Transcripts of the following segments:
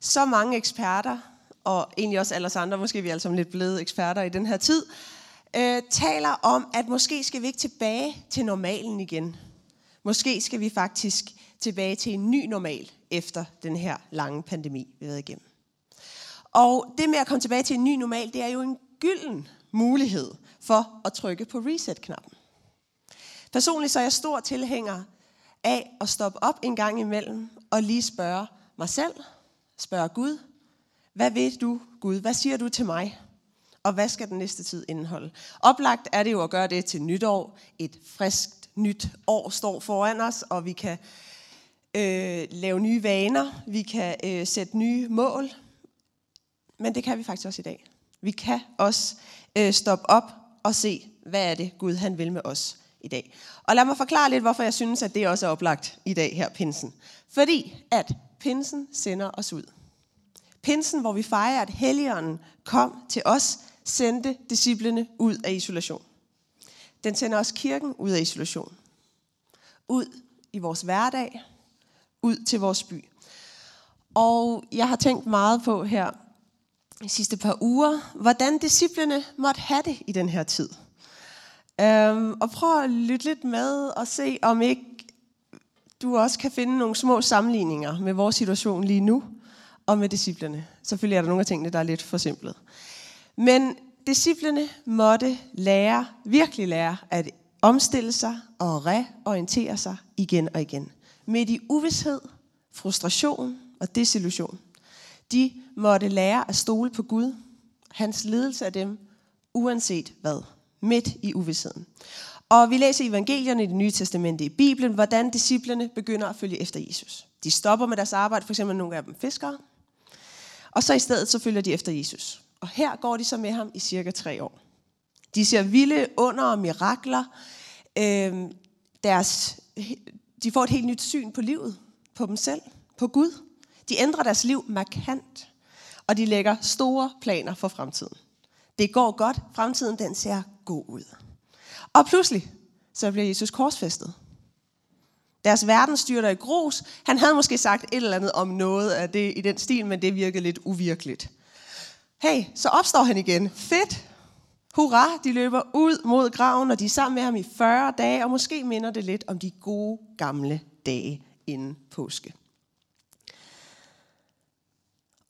Så mange eksperter, og egentlig også alle os andre, måske vi er alle sammen lidt blevet eksperter i den her tid, øh, taler om, at måske skal vi ikke tilbage til normalen igen. Måske skal vi faktisk tilbage til en ny normal efter den her lange pandemi, vi har været igennem. Og det med at komme tilbage til en ny normal, det er jo en gylden mulighed for at trykke på reset-knappen. Personligt så er jeg stor tilhænger af at stoppe op en gang imellem og lige spørge mig selv, spørge Gud, hvad ved du, Gud? Hvad siger du til mig? Og hvad skal den næste tid indeholde? Oplagt er det jo at gøre det til nytår. Et friskt nyt år står foran os, og vi kan øh, lave nye vaner, vi kan øh, sætte nye mål. Men det kan vi faktisk også i dag. Vi kan også øh, stoppe op og se, hvad er det Gud han vil med os i dag. Og lad mig forklare lidt, hvorfor jeg synes, at det også er oplagt i dag her, pinsen. Fordi at pinsen sender os ud. Pinsen, hvor vi fejrer, at Helligånden kom til os, sendte disciplene ud af isolation. Den sender også kirken ud af isolation. Ud i vores hverdag, ud til vores by. Og jeg har tænkt meget på her de sidste par uger, hvordan disciplene måtte have det i den her tid. Øhm, og prøv at lytte lidt med og se, om ikke du også kan finde nogle små sammenligninger med vores situation lige nu og med disciplerne. Selvfølgelig er der nogle af tingene, der er lidt forsimplet. Men disciplerne måtte lære, virkelig lære at omstille sig og reorientere sig igen og igen. Midt i uvidshed, frustration og desillusion. De måtte lære at stole på Gud, hans ledelse af dem, uanset hvad, midt i uvidsheden. Og vi læser i evangelierne i det nye testamente i Bibelen, hvordan disciplerne begynder at følge efter Jesus. De stopper med deres arbejde, for eksempel nogle af dem fiskere, og så i stedet så følger de efter Jesus. Og her går de så med ham i cirka tre år. De ser vilde under og mirakler. Øhm, deres, de får et helt nyt syn på livet, på dem selv, på Gud. De ændrer deres liv markant, og de lægger store planer for fremtiden. Det går godt. Fremtiden den ser god ud. Og pludselig, så bliver Jesus korsfæstet. Deres verden styrter i grus. Han havde måske sagt et eller andet om noget af det i den stil, men det virkede lidt uvirkeligt. Hey, så opstår han igen. Fedt! Hurra, de løber ud mod graven, og de er sammen med ham i 40 dage, og måske minder det lidt om de gode gamle dage inden påske.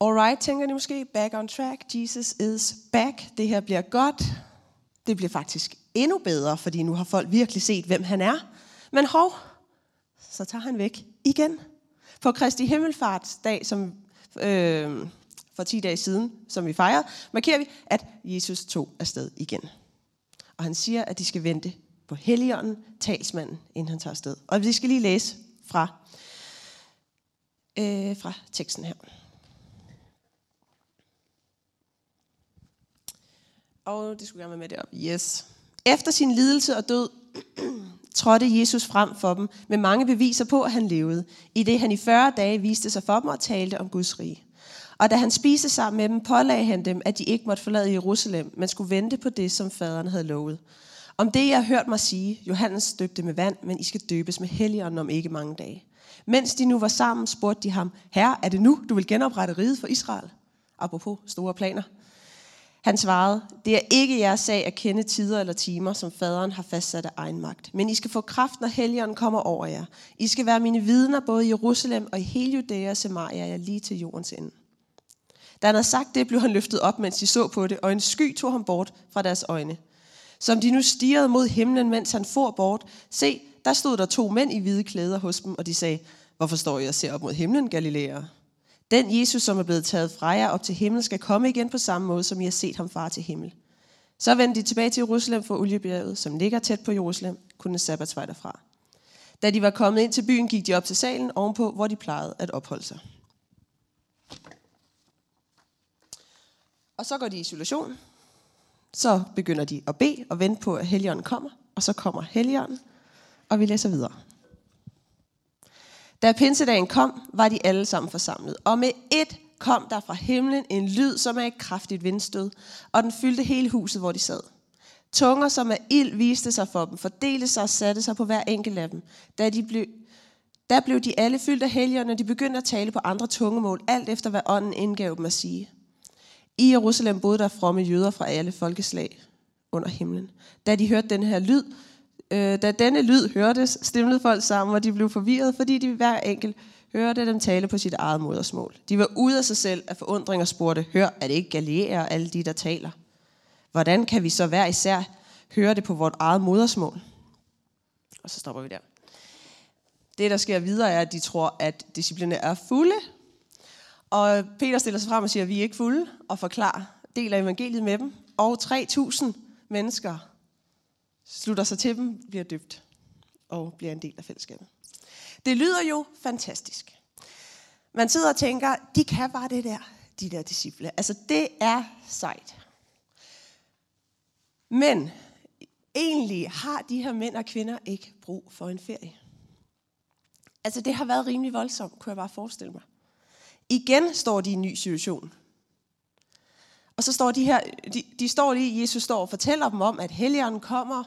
Alright, tænker ni måske, back on track, Jesus is back, det her bliver godt. Det bliver faktisk endnu bedre, fordi nu har folk virkelig set, hvem han er. Men hov, så tager han væk igen. På Kristi Himmelfartsdag, som øh, for 10 dage siden, som vi fejrer, markerer vi, at Jesus tog afsted igen. Og han siger, at de skal vente på Helligånden, talsmanden, inden han tager afsted. Og vi skal lige læse fra, øh, fra teksten her. Og det skulle gerne være med derop. Yes. Efter sin lidelse og død trådte Jesus frem for dem med mange beviser på, at han levede, i det han i 40 dage viste sig for dem og talte om Guds rige. Og da han spiste sammen med dem, pålagde han dem, at de ikke måtte forlade Jerusalem, men skulle vente på det, som faderen havde lovet. Om det, jeg har hørt mig sige, Johannes døbte med vand, men I skal døbes med helligånden om ikke mange dage. Mens de nu var sammen, spurgte de ham, Herre, er det nu, du vil genoprette riget for Israel? Apropos store planer. Han svarede, det er ikke jeres sag at kende tider eller timer, som faderen har fastsat af egen magt. Men I skal få kraft, når helligånden kommer over jer. I skal være mine vidner både i Jerusalem og i hele Judæa og Samaria, ja, lige til jordens ende. Da han havde sagt det, blev han løftet op, mens de så på det, og en sky tog ham bort fra deres øjne. Som de nu stirrede mod himlen, mens han for bort, se, der stod der to mænd i hvide klæder hos dem, og de sagde, hvorfor står I og ser op mod himlen, Galilæer? Den Jesus, som er blevet taget fra jer op til himmel, skal komme igen på samme måde, som I har set ham far til himmel. Så vendte de tilbage til Jerusalem for Oliebjerget, som ligger tæt på Jerusalem, kunne sabbatsvej derfra. Da de var kommet ind til byen, gik de op til salen ovenpå, hvor de plejede at opholde sig. Og så går de i isolation. Så begynder de at bede og vente på, at Helligånden kommer. Og så kommer Helligånden, og vi læser videre. Da pinsedagen kom, var de alle sammen forsamlet. Og med et kom der fra himlen en lyd, som er et kraftigt vindstød, og den fyldte hele huset, hvor de sad. Tunger, som af ild, viste sig for dem, fordelte sig og satte sig på hver enkelt af dem. Da de blev, der blev de alle fyldt af helgerne, og de begyndte at tale på andre tungemål, alt efter hvad ånden indgav dem at sige. I Jerusalem boede der fromme jøder fra alle folkeslag under himlen. Da de hørte den her lyd, øh, da denne lyd hørtes, stemlede folk sammen, og de blev forvirret, fordi de hver enkelt hørte dem tale på sit eget modersmål. De var ude af sig selv af forundring og spurgte, hør, er det ikke Galileer alle de, der taler? Hvordan kan vi så hver især høre det på vort eget modersmål? Og så stopper vi der. Det, der sker videre, er, at de tror, at disciplinerne er fulde. Og Peter stiller sig frem og siger, at vi er ikke fulde, og forklarer, deler evangeliet med dem. Og 3.000 mennesker slutter sig til dem, bliver døbt og bliver en del af fællesskabet. Det lyder jo fantastisk. Man sidder og tænker, de kan bare det der, de der disciple. Altså, det er sejt. Men egentlig har de her mænd og kvinder ikke brug for en ferie. Altså, det har været rimelig voldsomt, kunne jeg bare forestille mig. Igen står de i en ny situation. Og så står de her, de, de står lige, Jesus står og fortæller dem om, at Helligånden kommer,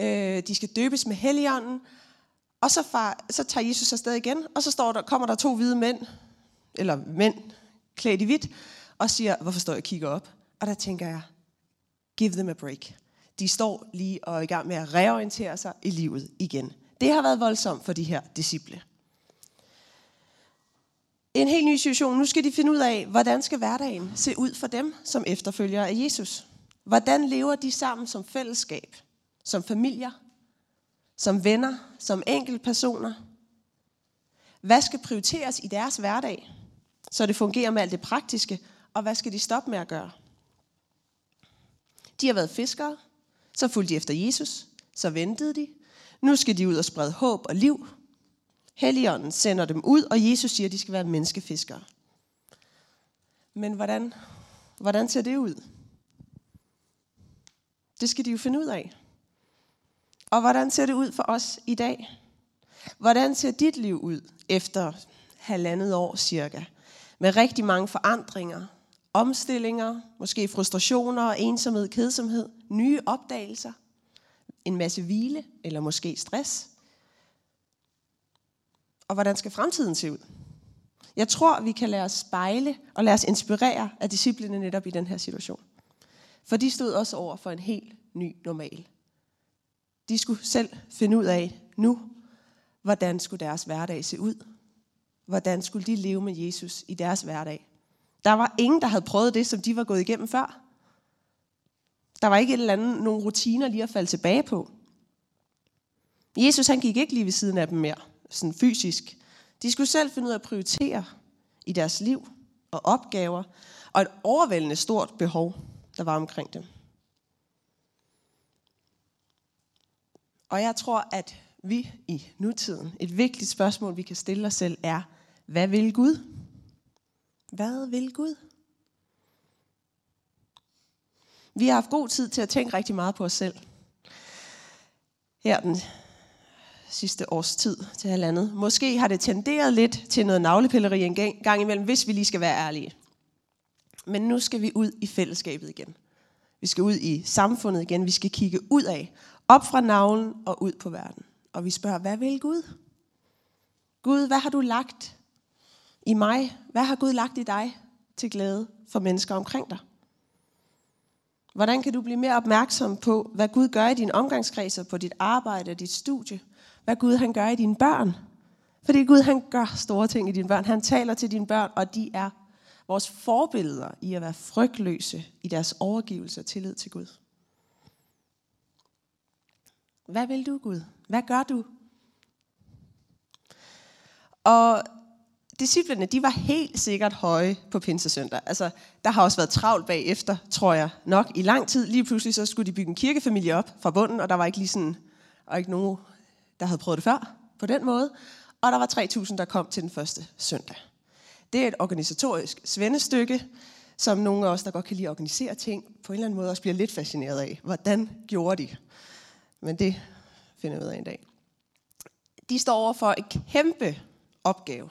øh, de skal døbes med Helligånden, og så, far, så tager Jesus afsted igen, og så står der, kommer der to hvide mænd, eller mænd klædt i hvidt, og siger, hvorfor står jeg og kigger op? Og der tænker jeg, give them a break. De står lige og er i gang med at reorientere sig i livet igen. Det har været voldsomt for de her disciple. En helt ny situation. Nu skal de finde ud af, hvordan skal hverdagen se ud for dem, som efterfølgere af Jesus. Hvordan lever de sammen som fællesskab, som familier, som venner, som enkeltpersoner? Hvad skal prioriteres i deres hverdag, så det fungerer med alt det praktiske, og hvad skal de stoppe med at gøre? De har været fiskere, så fulgte de efter Jesus, så ventede de. Nu skal de ud og sprede håb og liv. Helligånden sender dem ud, og Jesus siger, at de skal være menneskefiskere. Men hvordan, hvordan ser det ud? Det skal de jo finde ud af. Og hvordan ser det ud for os i dag? Hvordan ser dit liv ud efter halvandet år cirka? Med rigtig mange forandringer, omstillinger, måske frustrationer, ensomhed, kedsomhed, nye opdagelser, en masse hvile eller måske stress. Og hvordan skal fremtiden se ud? Jeg tror, vi kan lade os spejle og lade os inspirere af disciplene netop i den her situation. For de stod også over for en helt ny normal. De skulle selv finde ud af nu, hvordan skulle deres hverdag se ud. Hvordan skulle de leve med Jesus i deres hverdag. Der var ingen, der havde prøvet det, som de var gået igennem før. Der var ikke et eller andet, nogle rutiner lige at falde tilbage på. Jesus han gik ikke lige ved siden af dem mere, sådan fysisk. De skulle selv finde ud af at prioritere i deres liv og opgaver, og et overvældende stort behov, der var omkring dem. Og jeg tror, at vi i nutiden, et vigtigt spørgsmål, vi kan stille os selv, er, hvad vil Gud? Hvad vil Gud? Vi har haft god tid til at tænke rigtig meget på os selv. Her den sidste års tid til halvandet. Måske har det tenderet lidt til noget navlepilleri en gang imellem, hvis vi lige skal være ærlige. Men nu skal vi ud i fællesskabet igen. Vi skal ud i samfundet igen. Vi skal kigge ud af op fra navlen og ud på verden. Og vi spørger, hvad vil Gud? Gud, hvad har du lagt i mig? Hvad har Gud lagt i dig til glæde for mennesker omkring dig? Hvordan kan du blive mere opmærksom på, hvad Gud gør i din omgangskreds og på dit arbejde og dit studie? Hvad Gud han gør i dine børn? Fordi Gud han gør store ting i dine børn. Han taler til dine børn, og de er vores forbilleder i at være frygtløse i deres overgivelse og tillid til Gud. Hvad vil du, Gud? Hvad gør du? Og disciplerne, de var helt sikkert høje på pinsesøndag. Altså, der har også været travlt bagefter, tror jeg nok, i lang tid. Lige pludselig så skulle de bygge en kirkefamilie op fra bunden, og der var ikke lige sådan, og ikke nogen, der havde prøvet det før på den måde. Og der var 3.000, der kom til den første søndag. Det er et organisatorisk svendestykke, som nogle af os, der godt kan lide at organisere ting, på en eller anden måde også bliver lidt fascineret af. Hvordan gjorde de? Men det finder vi ud af en dag. De står over for en kæmpe opgave.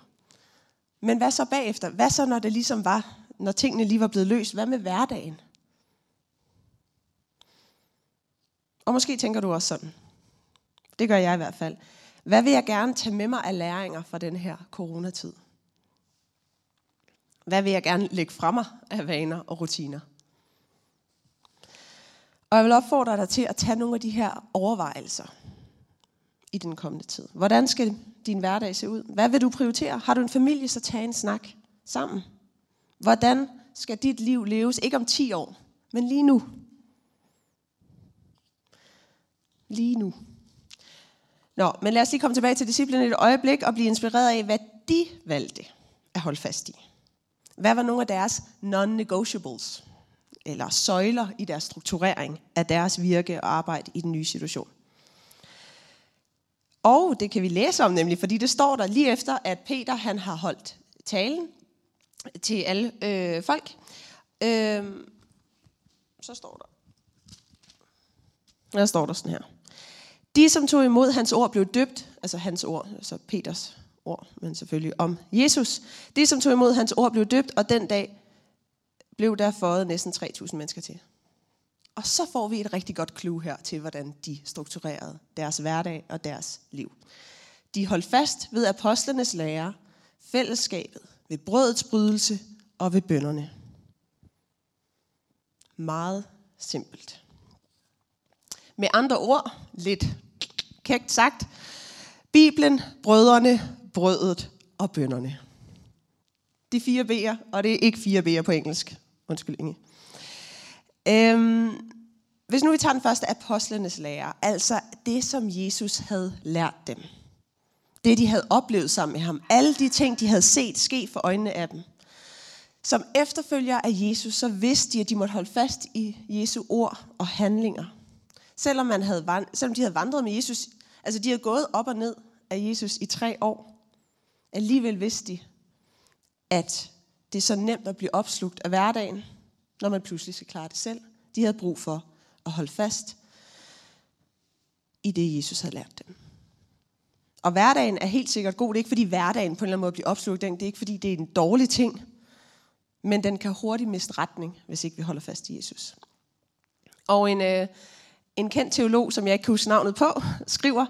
Men hvad så bagefter? Hvad så, når det ligesom var, når tingene lige var blevet løst? Hvad med hverdagen? Og måske tænker du også sådan. Det gør jeg i hvert fald. Hvad vil jeg gerne tage med mig af læringer fra den her coronatid? Hvad vil jeg gerne lægge fra mig af vaner og rutiner? Og jeg vil opfordre dig til at tage nogle af de her overvejelser i den kommende tid. Hvordan skal din hverdag se ud? Hvad vil du prioritere? Har du en familie, så tag en snak sammen. Hvordan skal dit liv leves? Ikke om 10 år, men lige nu. Lige nu. Nå, men lad os lige komme tilbage til disciplinen et øjeblik og blive inspireret af, hvad de valgte at holde fast i. Hvad var nogle af deres non-negotiables, eller søjler i deres strukturering af deres virke og arbejde i den nye situation? Og det kan vi læse om nemlig, fordi det står der lige efter, at Peter han har holdt talen til alle øh, folk. Øh, så står der. Der står der sådan her. De, som tog imod hans ord, blev døbt, altså hans ord, altså Peters ord, men selvfølgelig om Jesus. De, som tog imod hans ord, blev døbt, og den dag blev der fået næsten 3.000 mennesker til. Og så får vi et rigtig godt clue her til, hvordan de strukturerede deres hverdag og deres liv. De holdt fast ved apostlenes lære, fællesskabet, ved brødets brydelse og ved bønderne. Meget simpelt. Med andre ord, lidt kægt sagt, Bibelen, brødrene, brødet og bønderne. De fire B'er, og det er ikke fire B'er på engelsk. Undskyld, Inge. Øhm, hvis nu vi tager den første apostlenes lære, altså det, som Jesus havde lært dem. Det, de havde oplevet sammen med ham. Alle de ting, de havde set ske for øjnene af dem. Som efterfølger af Jesus, så vidste de, at de måtte holde fast i Jesu ord og handlinger. Selvom, man havde, selvom de havde vandret med Jesus, altså de havde gået op og ned af Jesus i tre år, alligevel vidste de, at det er så nemt at blive opslugt af hverdagen, når man pludselig skal klare det selv. De havde brug for at holde fast i det, Jesus havde lært dem. Og hverdagen er helt sikkert god. Det er ikke fordi hverdagen på en eller anden måde bliver opslugt. Det er ikke fordi det er en dårlig ting. Men den kan hurtigt miste retning, hvis ikke vi holder fast i Jesus. Og en, øh, en kendt teolog, som jeg ikke kan huske navnet på, skriver,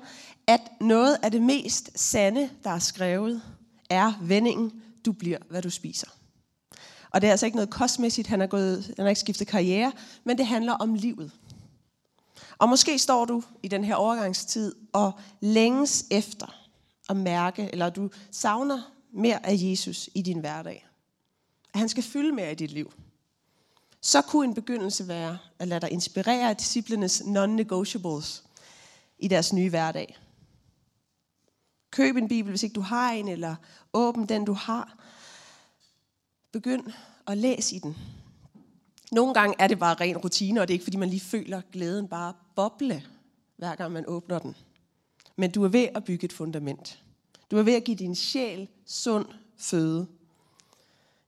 at noget af det mest sande, der er skrevet, er vendingen, du bliver, hvad du spiser. Og det er altså ikke noget kostmæssigt, han har, gået, han har ikke skiftet karriere, men det handler om livet. Og måske står du i den her overgangstid og længes efter at mærke, eller du savner mere af Jesus i din hverdag. At han skal fylde mere i dit liv. Så kunne en begyndelse være at lade dig inspirere af disciplenes non-negotiables i deres nye hverdag. Køb en bibel, hvis ikke du har en, eller åbn den, du har. Begynd at læse i den. Nogle gange er det bare ren rutine, og det er ikke, fordi man lige føler glæden bare boble, hver gang man åbner den. Men du er ved at bygge et fundament. Du er ved at give din sjæl sund føde.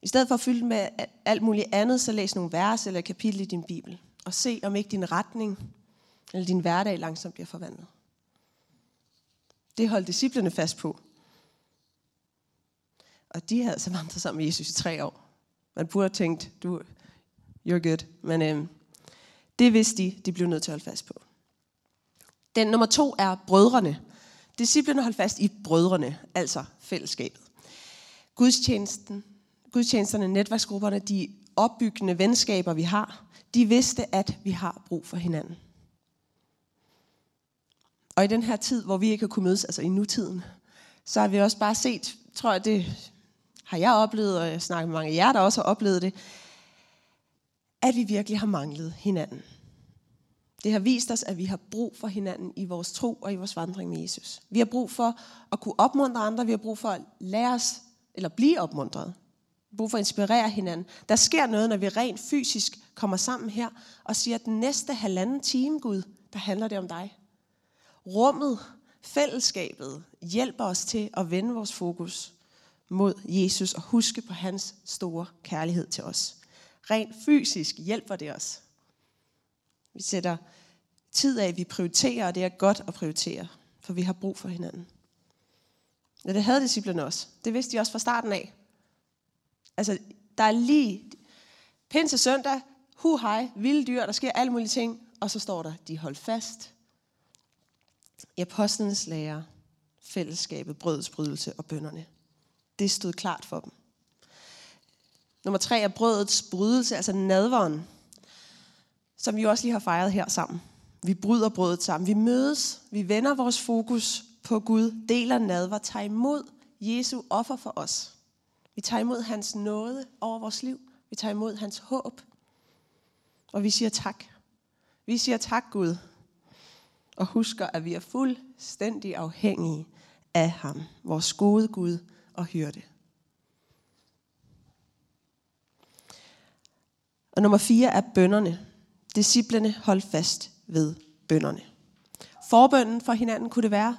I stedet for at fylde med alt muligt andet, så læs nogle vers eller kapitel i din bibel. Og se, om ikke din retning eller din hverdag langsomt bliver forvandlet. Det holdt disciplerne fast på. Og de havde så vandret sammen med Jesus i tre år. Man burde have tænkt, du, you're good. Men øhm, det vidste de, de blev nødt til at holde fast på. Den nummer to er brødrene. Disciplerne holdt fast i brødrene, altså fællesskabet. Gudstjenesten, gudstjenesterne, netværksgrupperne, de opbyggende venskaber, vi har, de vidste, at vi har brug for hinanden. Og i den her tid, hvor vi ikke har kunnet mødes, altså i nutiden, så har vi også bare set, tror jeg, det har jeg oplevet, og jeg snakker med mange af jer, der også har oplevet det, at vi virkelig har manglet hinanden. Det har vist os, at vi har brug for hinanden i vores tro og i vores vandring med Jesus. Vi har brug for at kunne opmuntre andre. Vi har brug for at lære os, eller blive opmuntret. Brug for at inspirere hinanden. Der sker noget, når vi rent fysisk kommer sammen her og siger, at den næste halvanden time, Gud, der handler det om dig. Rummet, fællesskabet, hjælper os til at vende vores fokus mod Jesus og huske på hans store kærlighed til os. Rent fysisk hjælper det os. Vi sætter tid af, vi prioriterer, og det er godt at prioritere, for vi har brug for hinanden. Ja, det havde disciplerne også. Det vidste de også fra starten af. Altså, der er lige pinse søndag, hu hej, vilde dyr, der sker alle mulige ting, og så står der, de holdt fast i apostlenes lære, fællesskabet, brødets brydelse og bønderne. Det stod klart for dem. Nummer tre er brødets brydelse, altså nadveren, som vi også lige har fejret her sammen. Vi bryder brødet sammen. Vi mødes, vi vender vores fokus på Gud, deler nadver, tager imod Jesu offer for os. Vi tager imod hans nåde over vores liv. Vi tager imod hans håb. Og vi siger tak. Vi siger tak, Gud. Og husker, at vi er fuldstændig afhængige af ham, vores gode Gud og hyrde. Og nummer fire er bønderne. Disciplerne hold fast ved bønderne. Forbønden for hinanden kunne det være.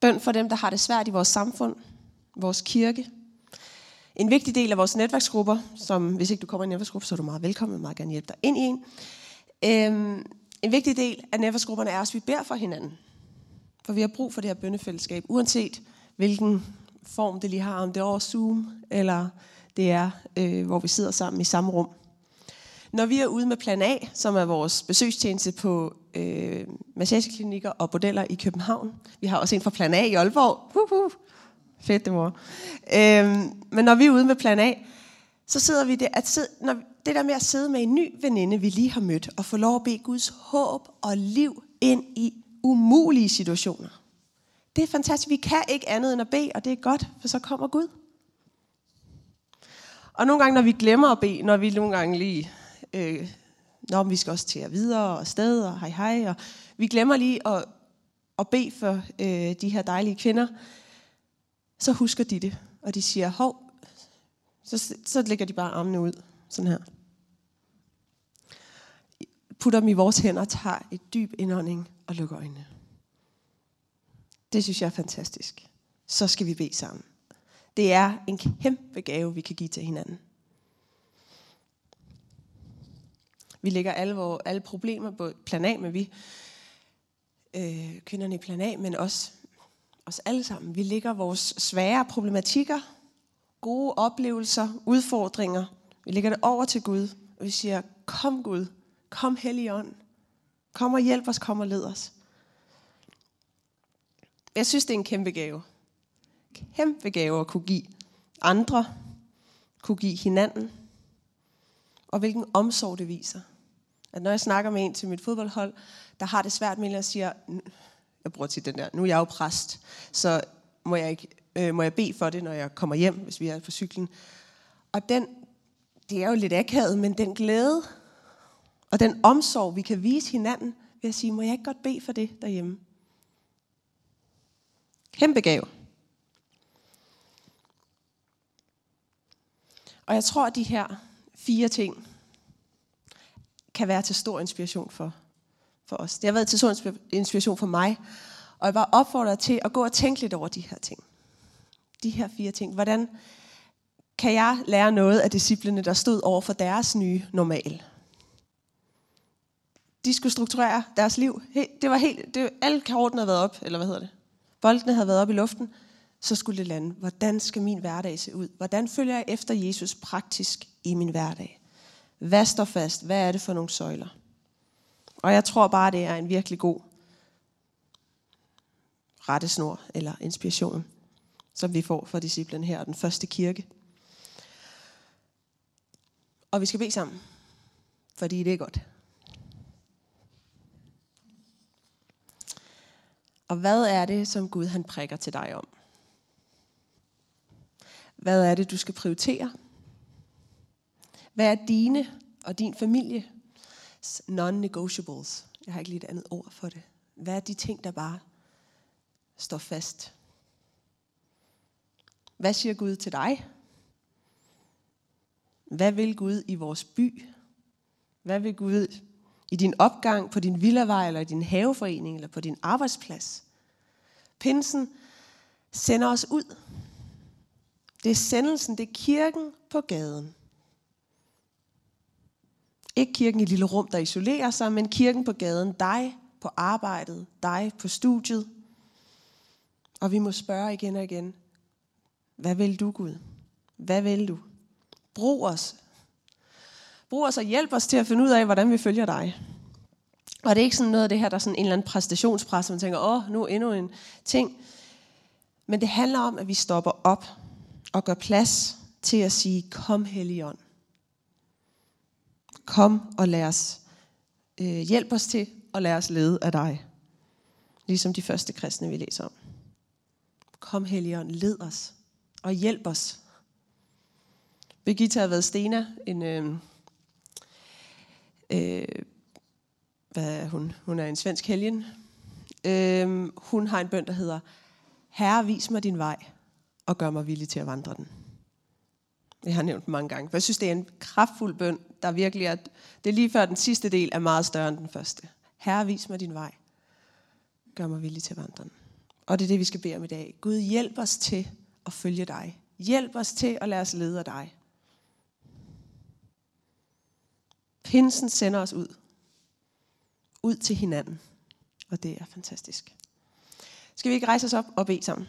Bøn for dem, der har det svært i vores samfund, vores kirke. En vigtig del af vores netværksgrupper, som hvis ikke du kommer i en netværksgruppe, så er du meget velkommen, jeg vil meget gerne hjælpe dig ind i en. Øhm, en vigtig del af netværksgrupperne er også, at vi beder for hinanden. For vi har brug for det her bønnefællesskab, uanset hvilken form det lige har, om det er over Zoom, eller det er, øh, hvor vi sidder sammen i samme rum. Når vi er ude med Plan A, som er vores besøgstjeneste på øh, massageklinikker og bordeller i København. Vi har også en fra Plan A i Aalborg. Uh, uh. Fedt, det mor. Øhm, men når vi er ude med Plan A, så sidder vi der, at sidde, når, det der med at sidde med en ny veninde, vi lige har mødt, og få lov at bede Guds håb og liv ind i umulige situationer. Det er fantastisk. Vi kan ikke andet end at bede, og det er godt, for så kommer Gud. Og nogle gange, når vi glemmer at bede, når vi nogle gange lige, øh, når vi skal også til at videre og sted og hej hej, og vi glemmer lige at, at bede for øh, de her dejlige kvinder, så husker de det, og de siger, hov, så, så lægger de bare armene ud, sådan her. Putter dem i vores hænder, tager et dyb indånding og lukker øjnene. Det synes jeg er fantastisk. Så skal vi bede sammen. Det er en kæmpe gave, vi kan give til hinanden. Vi lægger alle, vores, alle problemer på plan A, men vi, øh, kvinderne i plan A, men også os alle sammen. Vi lægger vores svære problematikker, gode oplevelser, udfordringer. Vi lægger det over til Gud, og vi siger, kom Gud, kom Helligånd, kom og hjælp os, kom og led os. Jeg synes, det er en kæmpe gave. Kæmpe gave at kunne give andre, kunne give hinanden, og hvilken omsorg det viser. At når jeg snakker med en til mit fodboldhold, der har det svært med, at siger, jeg bruger til den der, nu er jeg jo præst, så må jeg, ikke, øh, må jeg bede for det, når jeg kommer hjem, hvis vi er på cyklen. Og den, det er jo lidt akavet, men den glæde og den omsorg, vi kan vise hinanden, ved at sige, må jeg ikke godt bede for det derhjemme? Kæmpe gave. Og jeg tror, at de her fire ting kan være til stor inspiration for, for os. Det har været til stor inspiration for mig. Og jeg var opfordret til at gå og tænke lidt over de her ting. De her fire ting. Hvordan kan jeg lære noget af disciplene, der stod over for deres nye normal? De skulle strukturere deres liv. Det var helt, det, alle kortene havde været op, eller hvad hedder det? Boldene havde været op i luften. Så skulle det lande. Hvordan skal min hverdag se ud? Hvordan følger jeg efter Jesus praktisk i min hverdag? Hvad står fast? Hvad er det for nogle søjler? Og jeg tror bare, det er en virkelig god rettesnor eller inspiration, som vi får fra disciplen her, den første kirke. Og vi skal bede sammen, fordi det er godt. Og hvad er det, som Gud han prikker til dig om? Hvad er det, du skal prioritere? Hvad er dine og din familie non-negotiables? Jeg har ikke lige et andet ord for det. Hvad er de ting, der bare står fast? Hvad siger Gud til dig? Hvad vil Gud i vores by? Hvad vil Gud i din opgang, på din villavej, eller i din haveforening, eller på din arbejdsplads? Pinsen sender os ud. Det er sendelsen, det er kirken på gaden. Ikke kirken i et lille rum, der isolerer sig, men kirken på gaden. Dig på arbejdet, dig på studiet. Og vi må spørge igen og igen, hvad vil du Gud? Hvad vil du? Brug os. Brug os og hjælp os til at finde ud af, hvordan vi følger dig. Og det er ikke sådan noget af det her, der er sådan en eller anden præstationspres, man tænker, åh, nu endnu en ting. Men det handler om, at vi stopper op og gør plads til at sige, kom Helligånd. Kom og lad os øh, hjælp os til og lad os lede af dig. Ligesom de første kristne, vi læser om. Kom Helligånd, led os og hjælp os. Birgitta har været Stena, en, øh, øh, hvad er hun? Hun er en svensk helgen. Øh, hun har en bøn, der hedder, Herre, vis mig din vej, og gør mig villig til at vandre den. Det har jeg nævnt mange gange. For jeg synes, det er en kraftfuld bøn, der virkelig er... Det er lige før den sidste del er meget større end den første. Herre, vis mig din vej. Gør mig villig til vandren. Og det er det, vi skal bede om i dag. Gud, hjælp os til at følge dig. Hjælp os til at lade os lede af dig. Pinsen sender os ud. Ud til hinanden. Og det er fantastisk. Skal vi ikke rejse os op og bede sammen?